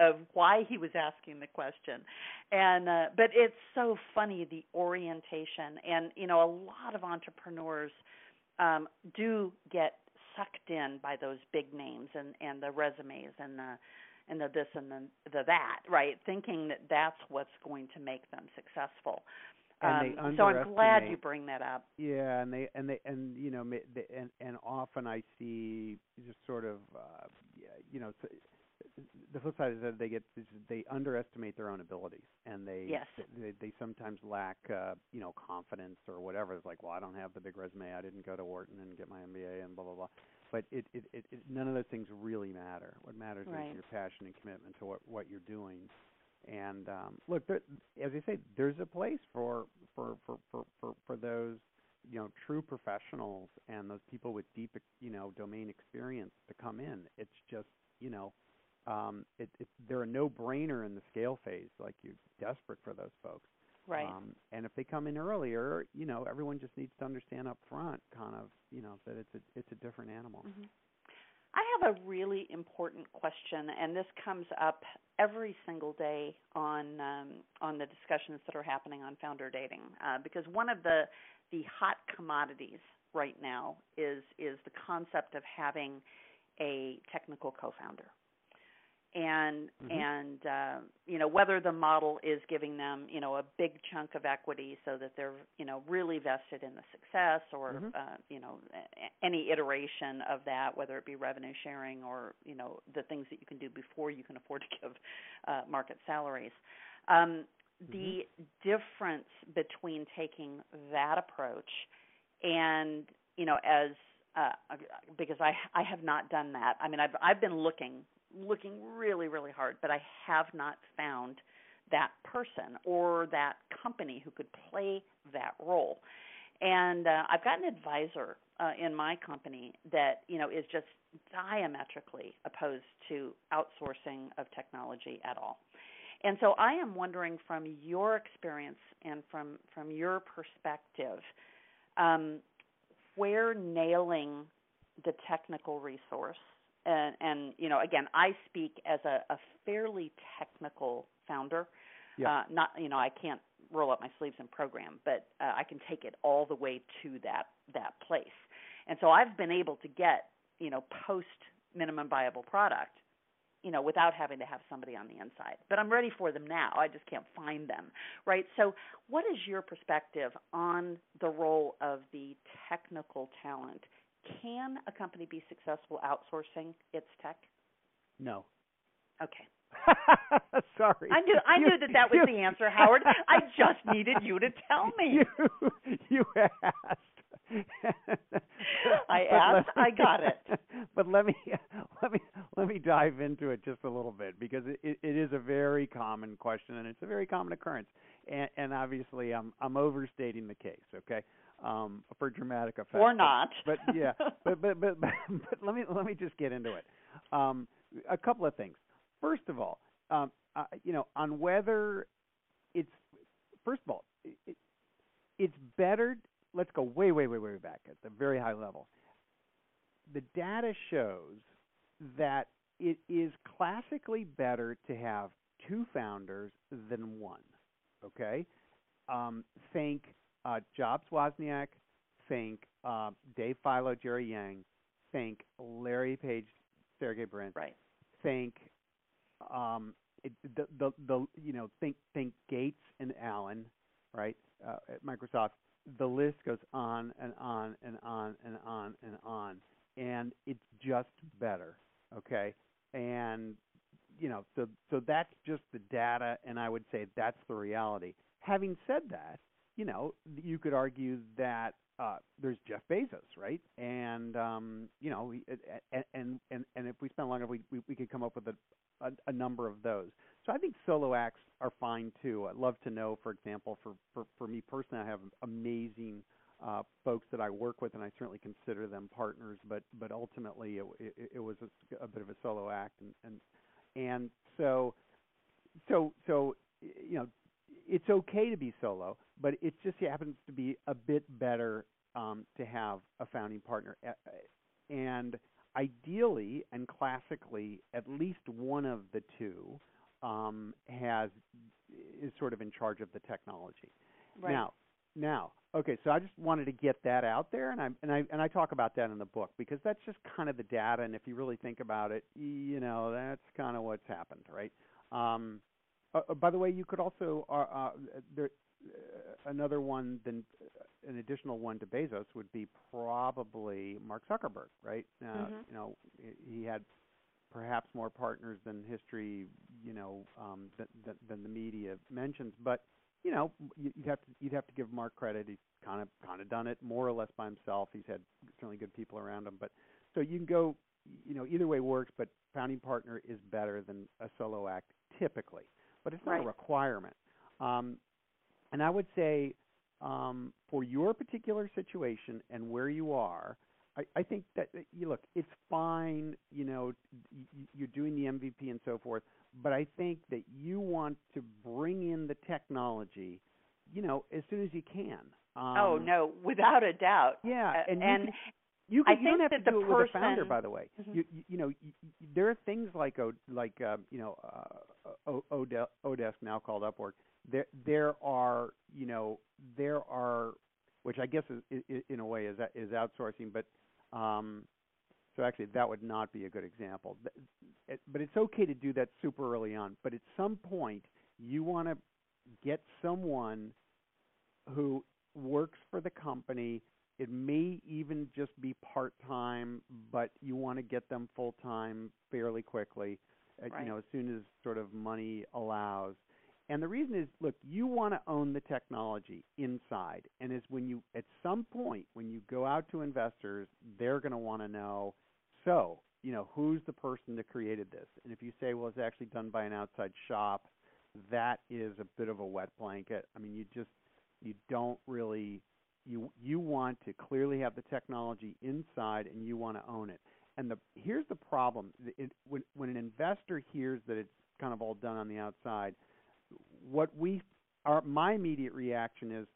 of why he was asking the question. And uh but it's so funny the orientation. And you know a lot of entrepreneurs um do get sucked in by those big names and and the resumes and the and the this and the the that right? Thinking that that's what's going to make them successful. Um so i'm glad you bring that up. Yeah, and they and they and you know, and and often I see just sort of, uh, you know, the flip side is that they get they underestimate their own abilities, and they Yes. they, they sometimes lack, uh, you know, confidence or whatever. It's like, well, I don't have the big resume. I didn't go to Wharton and get my MBA and blah blah blah. But it it, it, it none of those things really matter. What matters Right. is your passion and commitment to what what you're doing. And um, look, there, as I say, there's a place for for for for for, for those you know true professionals and those people with deep you know domain experience to come in. It's just you know um, it, it, they're a no-brainer in the scale phase. Like you're desperate for those folks. Right. Um, and if they come in earlier, you know, everyone just needs to understand up front, kind of, you know, that it's a it's a different animal. Mm-hmm. I have a really important question, and this comes up every single day on um, on the discussions that are happening on founder dating, uh, because one of the the hot commodities right now is is the concept of having a technical co-founder and mm-hmm. and uh, you know whether the model is giving them you know a big chunk of equity so that they're you know really vested in the success or mm-hmm. uh, you know any iteration of that whether it be revenue sharing or you know the things that you can do before you can afford to give uh, market salaries um, mm-hmm. the difference between taking that approach and you know as uh, because I I have not done that. I mean, I've I've been looking looking really, really hard, but I have not found that person or that company who could play that role. And uh, I've got an advisor uh, in my company that you know is just diametrically opposed to outsourcing of technology at all. And so I am wondering from your experience and from from your perspective, um, where nailing the technical resource and, and you know, again, I speak as a, a fairly technical founder. Yeah. Uh, not, you know, I can't roll up my sleeves and program, but uh, I can take it all the way to that that place. And so I've been able to get, you know, post minimum viable product, you know, without having to have somebody on the inside. But I'm ready for them now. I just can't find them, right? So, what is your perspective on the role of the technical talent can a company be successful outsourcing its tech? No. Okay. Sorry. I knew I you, knew that that was you, the answer, Howard. I just needed you to tell me. You, you asked. I asked, me, I got it. But let me let me let me dive into it just a little bit because it, it is a very common question and it's a very common occurrence. And, and obviously, I'm I'm overstating the case. Okay, um, for dramatic effect. Or not. But, but yeah, but, but, but but but let me let me just get into it. Um, a couple of things. First of all, um, uh, you know, on whether it's first of all, it, it's better. Let's go way way way way back at the very high level. The data shows that it is classically better to have two founders than one. Okay, um, think uh, Jobs Wozniak, think uh, Dave Filo, Jerry Yang, think Larry Page, Sergey Brin, right. think um, it, the, the the you know think think Gates and Allen, right? Uh, at Microsoft, the list goes on and on and on and on and on, and it's just better. Okay, and you know so so that's just the data, and I would say that's the reality. Having said that, you know, you could argue that uh, there's Jeff Bezos, right? And um, you know, and and and, and if we spend long enough, we, we we could come up with a, a a number of those. So I think solo acts are fine too. I'd love to know, for example, for for, for me personally, I have amazing uh, folks that I work with, and I certainly consider them partners. But but ultimately, it, it, it was a, a bit of a solo act, and and and so so so you know it's okay to be solo, but it just happens to be a bit better um, to have a founding partner. And ideally and classically, at least one of the two um, has is sort of in charge of the technology. Right. Now, now, okay, so I just wanted to get that out there, and I and I and I talk about that in the book because that's just kind of the data, and if you really think about it, you know, that's kind of what's happened, right? Um, uh, uh, by the way, you could also uh, uh, there uh, another one than uh, an additional one to Bezos would be probably Mark Zuckerberg, right? Mm-hmm. You know, he had perhaps more partners than history, you know, um, than, than, than the media mentions. But you know, you'd have to you'd have to give Mark credit. He's kind of kind of done it more or less by himself. He's had certainly good people around him. But so you can go, you know, either way works. But founding partner is better than a solo act typically. But it's not Right. a requirement. Um, and I would say um, for your particular situation and where you are, I, I think that that you look, it's fine. You know, y- y- you're doing the MVP and so forth, but I think that you want to bring in the technology, you know, as soon as you can. Um, oh no, without a doubt. Yeah, and you and can- You, I can, you don't have that to do the it with a founder, by the way. Mhm. You, you, you know, you, there are things like O- like uh, you know, uh, O- Ode- Odesk now called Upwork. There, there are you know, there are, which I guess is, is in a way is is outsourcing, but um, so actually that would not be a good example. But it's okay to do that super early on. But at some point, you want to get someone who works for the company. It may even just be part time, but you want to get them full time fairly quickly. uh, Right. You know, as soon as sort of money allows. And the reason is, look, you want to own the technology inside, and is when you at some point when you go out to investors, they're going to want to know. So, you know, who's the person that created this? And if you say, well, it's actually done by an outside shop, that is a bit of a wet blanket. I mean, you just you don't really you you want to clearly have the technology inside and you want to own it. And the here's the problem: it, when when an investor hears that it's kind of all done on the outside, what we our my immediate reaction is,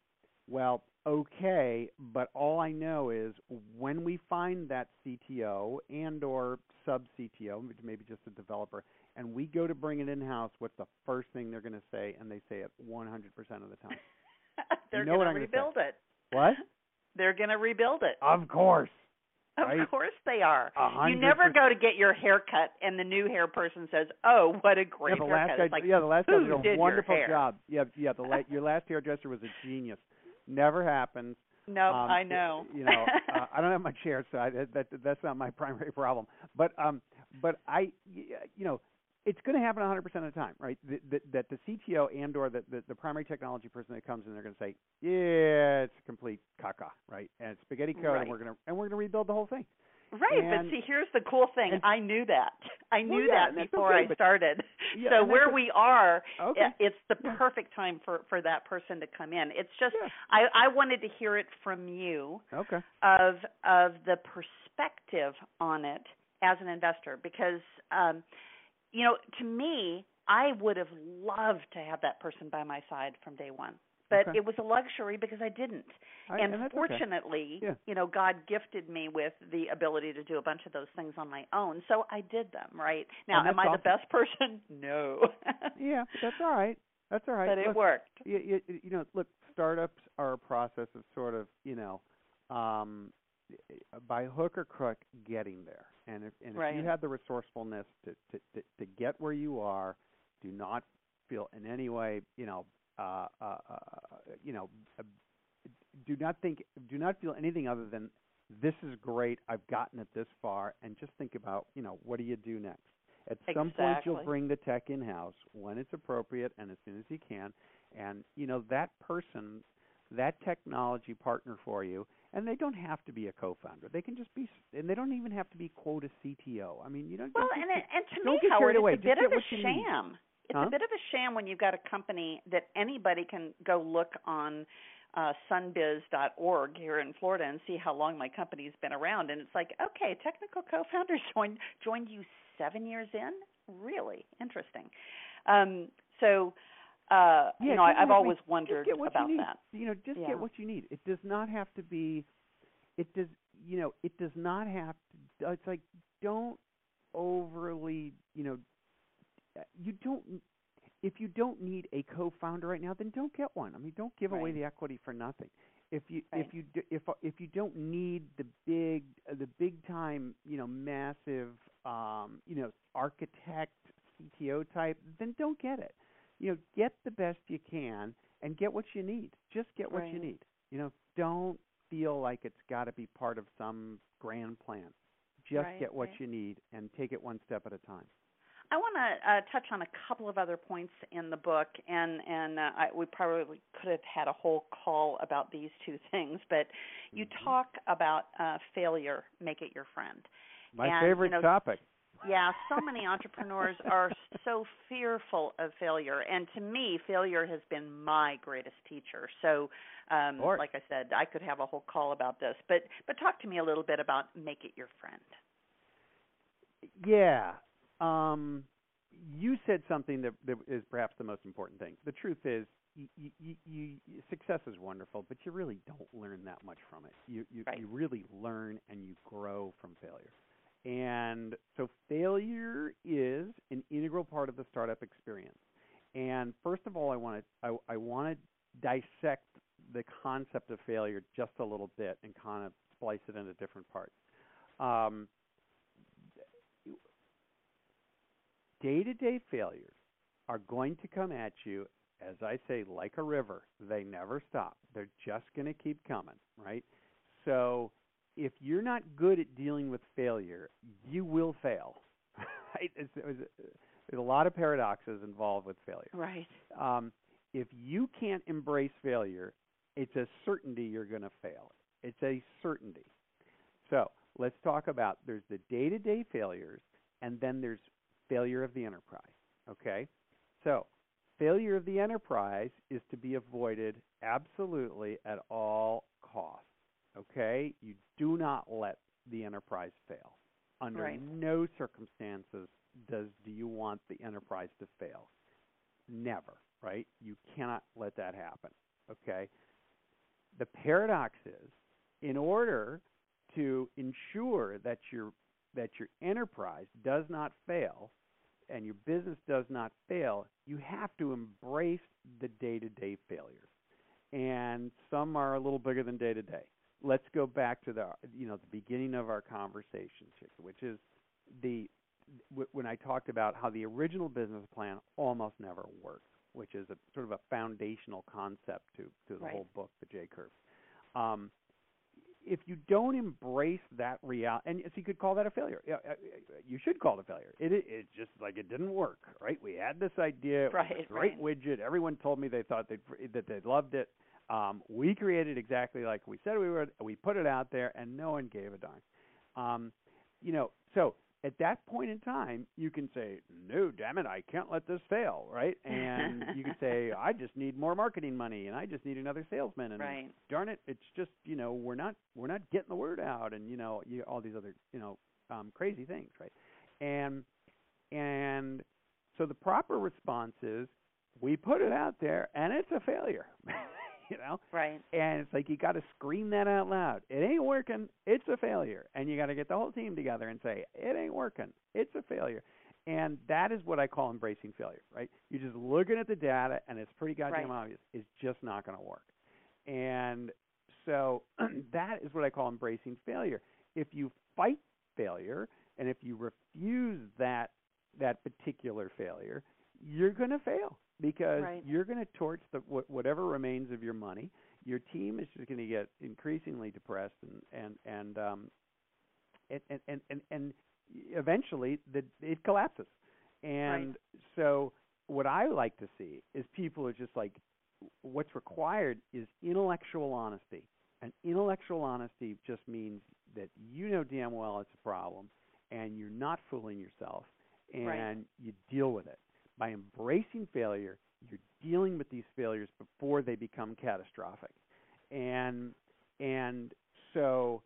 well, okay, but all I know is when we find that CTO and or sub CTO, maybe just a developer, and we go to bring it in house, what's the first thing they're going to say? And they say it 100% of the time. They're know gonna I'm gonna rebuild it. What? They're going to rebuild it. Of course. Of right? course they are. A You never go to get your hair cut and the new hair person says, "Oh, what a great yeah, the haircut." last guy, like, yeah, the last guy did a wonderful job. Yeah, yeah, the la- your last hairdresser was a genius. Never happens. No, Um, I know. You know, uh, I don't have much hair, so I, that that's not my primary problem. But um, but I, you know, it's going to happen 100% of the time, right? That, that, that the CTO and or the, the the primary technology person that comes in, they're going to say, yeah, it's a complete caca, right? And it's spaghetti code, Right. and we're going to and we're going to rebuild the whole thing. Right, And- but see, here's the cool thing. and- I knew that. I Well, knew yeah, that before okay, I but- started. Yeah, so where we are, Okay. it's the Yeah. perfect time for for that person to come in. It's just. I I wanted to hear it from you Okay. of of the perspective on it as an investor because um you know, to me, I would have loved to have that person by my side from day one. But Okay. it was a luxury because I didn't and, and that's okay. fortunately, Yeah. you know, God gifted me with the ability to do a bunch of those things on my own. So I did them, right? Now, am I awesome. the best person? No. Yeah, that's all right. That's all right. but it worked. you, you, you know, look, startups are a process of sort of, you know, um, by hook or crook getting there. And if and if you Right. have the resourcefulness to, to to to get where you are, do not feel in any way, you know, uh, uh, uh, you know, uh, do not think, do not feel anything other than this is great. I've gotten it this far, and just think about, you know, what do you do next? At some point, you'll bring the tech in house when it's appropriate and as soon as you can, and you know that person, that technology partner for you, and they don't have to be a co-founder. They can just be, and they don't even have to be quote a CTO. I mean, you know, Well, don't and it, and to me, Howard, carried away. it's a bit get of a what you need. sham. It's Huh? a bit of a sham when you've got a company that anybody can go look on uh, sunbiz.org here in Florida and see how long my company's been around, and it's like, okay, technical co-founders joined joined you seven years in. Really interesting. Um, so, uh, Yeah, you know, I, I've me- always wondered about that. You know, just Yeah. get what you need. It does not have to be. It does. You know, it does not have to. It's like don't overly. You know, uh, you don't. If you don't need a co-founder right now, then don't get one. I mean, don't give away the equity for nothing. If you Right. if you if if you don't need the big uh, the big time you know massive um, you know architect CTO type, then don't get it. You know, get the best you can and get what you need. Just get what you need. You know, don't feel like it's got to be part of some grand plan. Just Right, get what right. you need and take it one step at a time. I want to uh, touch on a couple of other points in the book, and and uh, I, we probably could have had a whole call about these two things. But you Mm-hmm. talk about uh, failure, make it your friend. My And, you favorite know, topic. Yeah, so many entrepreneurs are so fearful of failure, and to me, failure has been my greatest teacher. So, um, like I said, I could have a whole call about this, but but talk to me a little bit about make it your friend. Yeah, um, you said something that, that is perhaps the most important thing. The truth is, you, you, you, success is wonderful, but you really don't learn that much from it. You you, right. you really learn and you grow from failure. And so failure is an integral part of the startup experience. And first of all, I want to I, I want to dissect the concept of failure just a little bit and kind of splice it into different parts. Um, day-to-day failures are going to come at you as I say like a river. They never stop. They're just going to keep coming, right? So if you're not good at dealing with failure, you will fail. Right? It's, it's, there's a lot of paradoxes involved with failure. Right. Um, if you can't embrace failure, it's a certainty you're going to fail. It's a certainty. So let's talk about there's the day-to-day failures, and then there's failure of the enterprise. Okay, so failure of the enterprise is to be avoided absolutely at all costs. Okay? You do not let the enterprise fail. Under right. no circumstances does do you want the enterprise to fail. Never, right? You cannot let that happen. Okay? The paradox is in order to ensure that your that your enterprise does not fail and your business does not fail, you have to embrace the day-to-day failures. And some are a little bigger than day-to-day let's go back to the you know the beginning of our conversation, which is the when I talked about how the original business plan almost never worked, which is a sort of a foundational concept to to the right. whole book, the J curve. Um, if you don't embrace that reality, and so you could call that a failure. Uh, you should call it a failure. It it just like it didn't work, right? We had this idea, right, great right. widget. Everyone told me they thought they that they loved it. Um, we created exactly like we said we would. We put it out there, and no one gave a darn. Um, you know, so at that point in time, you can say, "No, damn it, I can't let this fail," right? And you can say, "I just need more marketing money, and I just need another salesman." And right. darn it, it's just you know we're not we're not getting the word out, and you know you, all these other you know um, crazy things, right? And and so the proper response is we put it out there, and it's a failure. you know? Right. And it's like you got to scream that out loud. It ain't working. It's a failure. And you got to get the whole team together and say, it ain't working. It's a failure. And that is what I call embracing failure, right? You're just looking at the data, and it's pretty goddamn right. obvious. It's just not going to work. And so that is what I call embracing failure. If you fight failure, and if you refuse that that particular failure, you're going to fail because right. you're going to torch the whatever remains of your money. Your team is just going to get increasingly depressed, and and and um, and and and, and eventually the, it collapses. And right. so, what I like to see is people are just like, what's required is intellectual honesty. And intellectual honesty just means that you know damn well it's a problem, and you're not fooling yourself, and right. you deal with it by embracing failure, you're dealing with these failures before they become catastrophic. And and so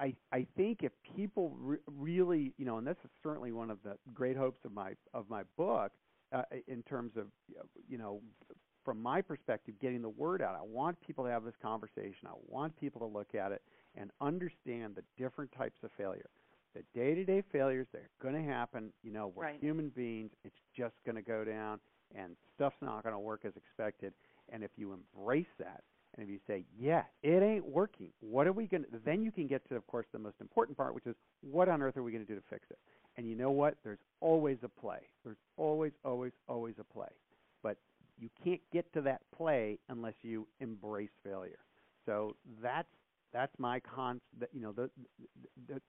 I I think if people re- really, you know, and this is certainly one of the great hopes of my of my book uh, in terms of you know from my perspective getting the word out. I want people to have this conversation. I want people to look at it and understand the different types of failure the day-to-day failures they're going to happen you know we're right. human beings it's just going to go down and stuff's not going to work as expected. And if you embrace that and if you say yeah it ain't working what are we going to then you can get to of course the most important part which is what on earth are we going to do to fix it? And you know what? There's always a play. There's always always always a play. But you can't get to that play unless you embrace failure. So that's that's my con that you know the, the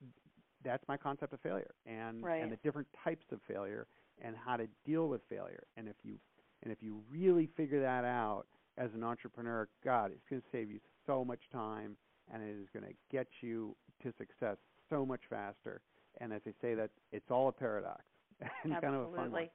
that's my concept of failure and right. and the different types of failure and how to deal with failure. And if you and if you really figure that out as an entrepreneur, God, it's going to save you so much time and it is going to get you to success so much faster. and as I say, that it's all a paradox and Absolutely. kind of a fun one.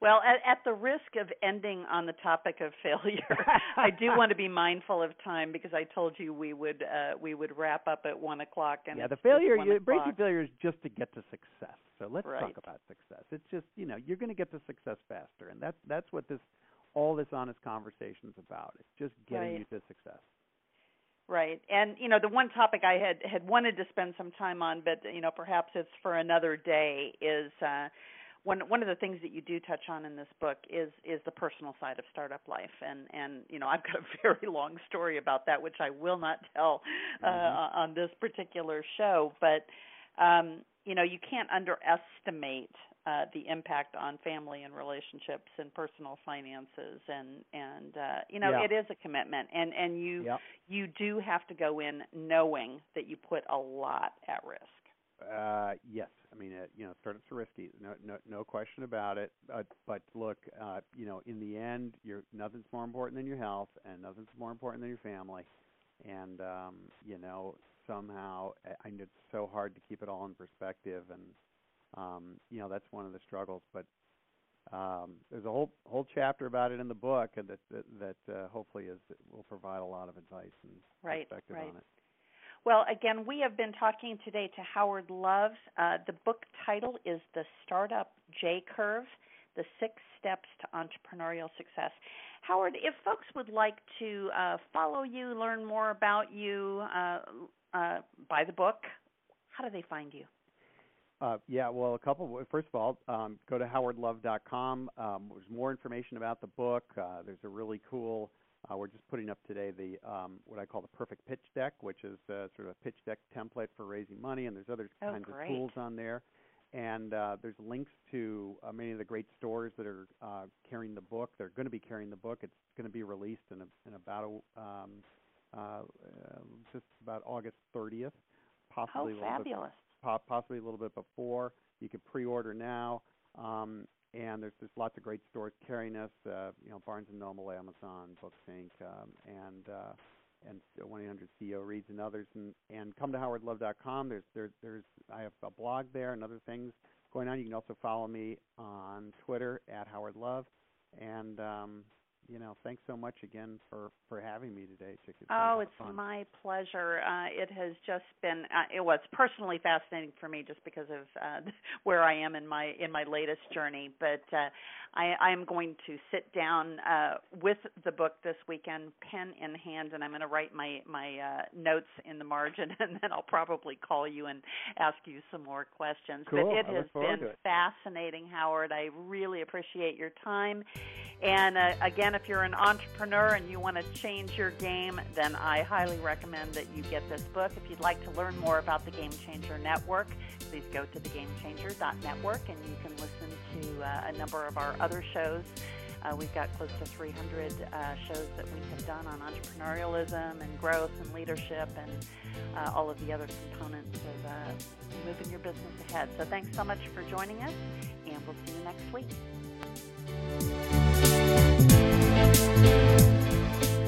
Well, at, at the risk of ending on the topic of failure, I do want to be mindful of time because I told you we would uh, we would wrap up at one o'clock. And yeah, the failure, you, breaking failure is just to get to success. So let's Right. talk about success. It's just you know you're going to get to success faster, and that's that's what this all this honest conversation is about. It's just getting Right. you to success. Right. And you know, the one topic I had had wanted to spend some time on, but you know, perhaps it's for another day is uh one one of the things that you do touch on in this book is is the personal side of startup life and and you know I've got a very long story about that which I will not tell uh Mm-hmm. on this particular show but um you know you can't underestimate uh the impact on family and relationships and personal finances and and uh you know Yeah. it is a commitment and and you Yep. you do have to go in knowing that you put a lot at risk Uh, yes, I mean, uh, you know, startups are risky. No, no, no question about it. But, but look, uh, you know, in the end, you're nothing's more important than your health, and nothing's more important than your family. And um, you know, somehow, I I know it's so hard to keep it all in perspective, and um, you know, that's one of the struggles. But um, there's a whole whole chapter about it in the book, and that that, that uh, hopefully is will provide a lot of advice and Right, perspective right. on it. Well, again, we have been talking today to Howard Love. Uh, the book title is The Startup J Curve The Six Steps to Entrepreneurial Success. Howard, if folks would like to uh, follow you, learn more about you, uh, uh, buy the book, how do they find you? Uh, yeah, well, a couple. First of all, um, go to howardlove.com. Um, there's more information about the book. Uh, there's a really cool. Uh, we're just putting up today the um, what I call the perfect pitch deck, which is uh, sort of a pitch deck template for raising money, and there's other Oh, kinds great. of tools on there. And uh, there's links to uh, many of the great stores that are uh, carrying the book. They're going to be carrying the book. It's going to be released in, a, in about a, um, uh, uh, just about August 30th, Oh, possibly a little bit fabulous. possibly a little bit before. You can pre-order now, um, and there's there's lots of great stores carrying us. Uh, you know, Barnes and Noble, Amazon, Books Inc., um, and uh, and 1-800-CEO reads and others. And and come to howardlove.com. There's there, there's I have a blog there and other things going on. You can also follow me on Twitter at Howard Love. And um, you know, thanks so much again for for having me today, Chick. It's been a lot Oh, it's fun. my pleasure. Uh, it has just been. Uh, it was personally fascinating for me, just because of uh, where I am in my in my latest journey. But uh, I, I am going to sit down uh, with the book this weekend, pen in hand, and I'm going to write my my uh, notes in the margin, and then I'll probably call you and ask you some more questions. Cool. But it I has been it. fascinating, Howard. I really appreciate your time. And uh, again, if you're an entrepreneur and you want to change your game, then I highly recommend that you get this book. If you'd like to learn more about the Game Changer Network, please go to thegamechanger.network and you can listen to uh, a number of our other shows. Uh, we've got close to 300 uh, shows that we have done on entrepreneurialism and growth and leadership and uh, all of the other components of uh, moving your business ahead. So thanks so much for joining us, and we'll see you next week.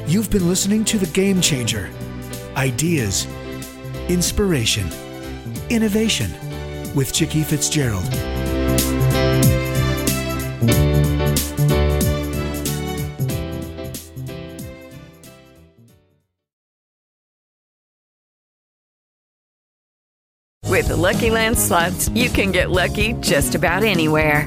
You've been listening to The Game Changer Ideas, Inspiration, Innovation with Chicke Fitzgerald. With the Lucky Land slots, you can get lucky just about anywhere.